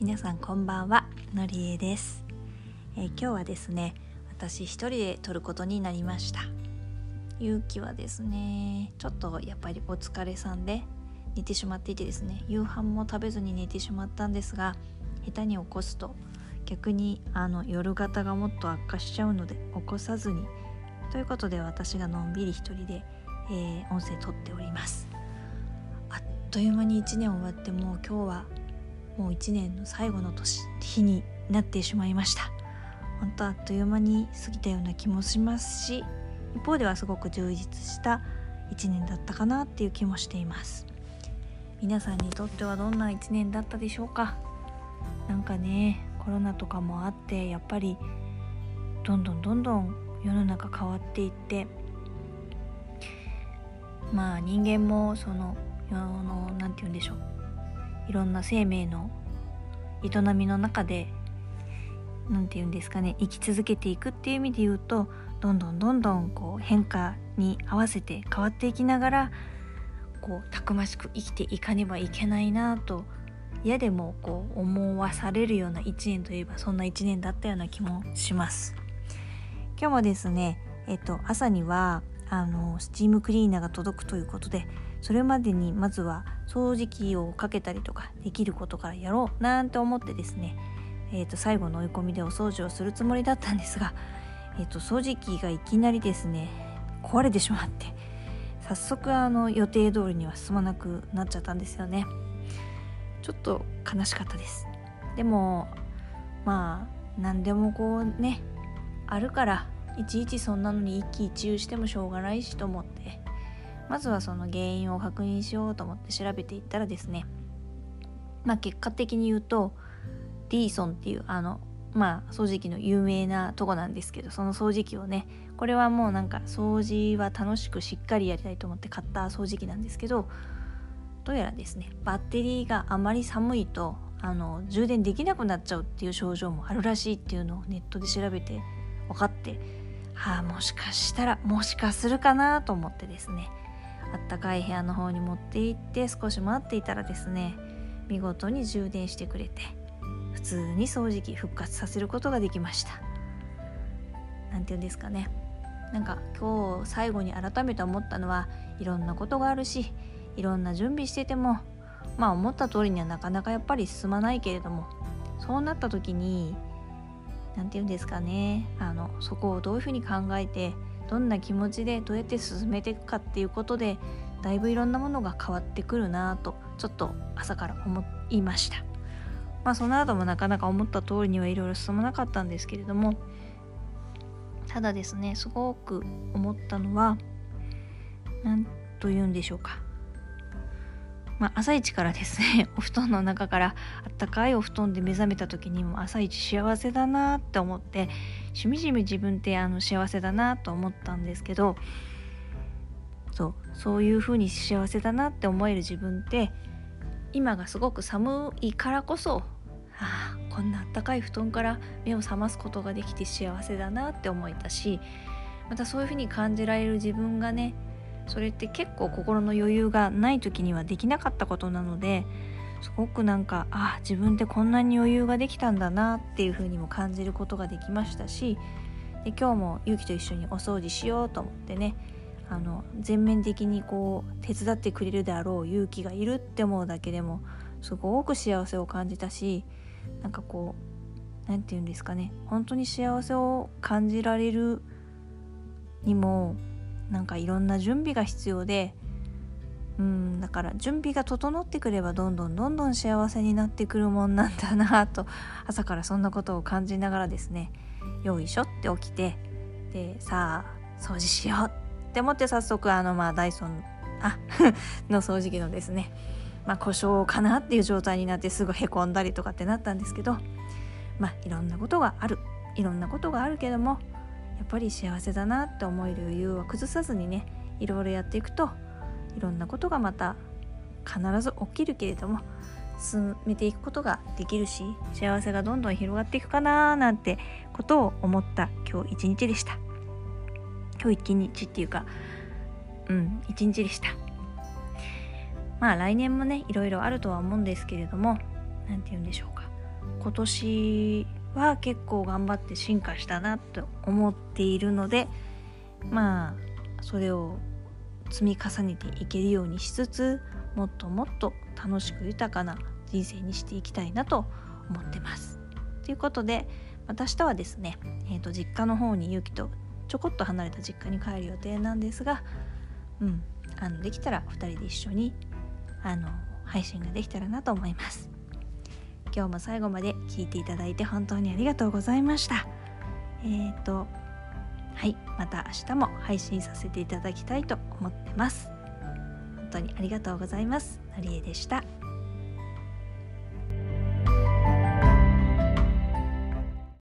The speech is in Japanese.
皆さんこんばんはのりえです、えー、今日はですね私一人で撮ることになりました。勇気はですねちょっとやっぱりお疲れさんで寝てしまっていてですね夕飯も食べずに寝てしまったんですが下手に起こすと逆にあの夜型がもっと悪化しちゃうので起こさずに。ということで私がのんびり一人で、えー、音声撮っております。という間に1年終わってもう今日はもう1年の最後の年日になってしまいました。本当あっという間に過ぎたような気もしますし一方ではすごく充実した1年だったかなっていう気もしています。皆さんにとってはどんな1年だったでしょうか？なんかねコロナとかもあってやっぱりどんどんどんどん世の中変わっていってまあ人間もその世の何て言うんでしょういろんな生命の営みの中で何て言うんですかね生き続けていくっていう意味で言うとどんどんどんどんこう変化に合わせて変わっていきながらこうたくましく生きていかねばいけないなと嫌でもこう思わされるような一年といえばそんな一年だったような気もします。今日もですね、えっと、朝にはあのスチームクリーナーが届くということでそれまでにまずは掃除機をかけたりとかできることからやろうなんて思ってですね、えー、と最後の追い込みでお掃除をするつもりだったんですが、えー、と掃除機がいきなりですね壊れてしまって早速あの予定通りには進まなくなっちゃったんですよね。ちょっと悲しかったです。でもまあ何でもこうねあるからいちいちそんなのに一喜一憂してもしょうがないしと思って。まずはその原因を確認しようと思って調べていったらですねまあ結果的に言うとディーソンっていうあのまあ掃除機の有名なとこなんですけどその掃除機をねこれはもうなんか掃除は楽しくしっかりやりたいと思って買った掃除機なんですけどどうやらですねバッテリーがあまり寒いとあの充電できなくなっちゃうっていう症状もあるらしいっていうのをネットで調べて分かってはあもしかしたらもしかするかなと思ってですねあったかい部屋の方に持って行って少し待っていたらですね見事に充電してくれて普通に掃除機復活させることができました。何て言うんですかね。なんか今日最後に改めて思ったのはいろんなことがあるしいろんな準備しててもまあ思った通りにはなかなかやっぱり進まないけれどもそうなった時に何て言うんですかね。あのそこをどういうふうに考えてどんな気持ちでどうやって進めていくかっていうことでだいぶいろんなものが変わってくるなとちょっと朝から思いました。まあその後もなかなか思った通りにはいろいろ進まなかったんですけれどもただですねすごく思ったのは何と言うんでしょうか。まあ、朝一からですね お布団の中からあったかいお布団で目覚めた時にも朝一幸せだなって思ってしみじみ自分ってあの幸せだなと思ったんですけどそうそういう風に幸せだなって思える自分って今がすごく寒いからこそああこんなあったかい布団から目を覚ますことができて幸せだなって思えたしまたそういう風に感じられる自分がねそれって結構心の余裕がない時にはできなかったことなのですごくなんかあ自分ってこんなに余裕ができたんだなっていう風にも感じることができましたしで今日もゆうきと一緒にお掃除しようと思ってねあの全面的にこう手伝ってくれるであろう勇気がいるって思うだけでもすごく幸せを感じたしなんかこう何て言うんですかね本当に幸せを感じられるにもなんかいろんな準備が必要でうんだから準備が整ってくればどんどんどんどん幸せになってくるもんなんだなと 朝からそんなことを感じながらですねよいしょって起きてでさあ掃除しようって思って早速あのまあダイソンあ の掃除機のですねまあ故障かなっていう状態になってすぐへこんだりとかってなったんですけどまあいろんなことがある。いろんなことがあるけどもやっぱり幸せだなって思える余裕は崩さずにねいろいろやっていくといろんなことがまた必ず起きるけれども進めていくことができるし幸せがどんどん広がっていくかななんてことを思った今日一日でした。今日一日っていうかうん一日でした。まあ来年もねいろいろあるとは思うんですけれども何て言うんでしょうか。今年は結構頑張って進化したなと思っているのでまあそれを積み重ねていけるようにしつつもっともっと楽しく豊かな人生にしていきたいなと思ってます。ということで私とはですね、えー、と実家の方に勇気とちょこっと離れた実家に帰る予定なんですが、うん、あのできたら2人で一緒にあの配信ができたらなと思います。今日も最後まで聞いていただいて本当にありがとうございました。えっ、ー、とはいまた明日も配信させていただきたいと思ってます。本当にありがとうございます。のりえでした。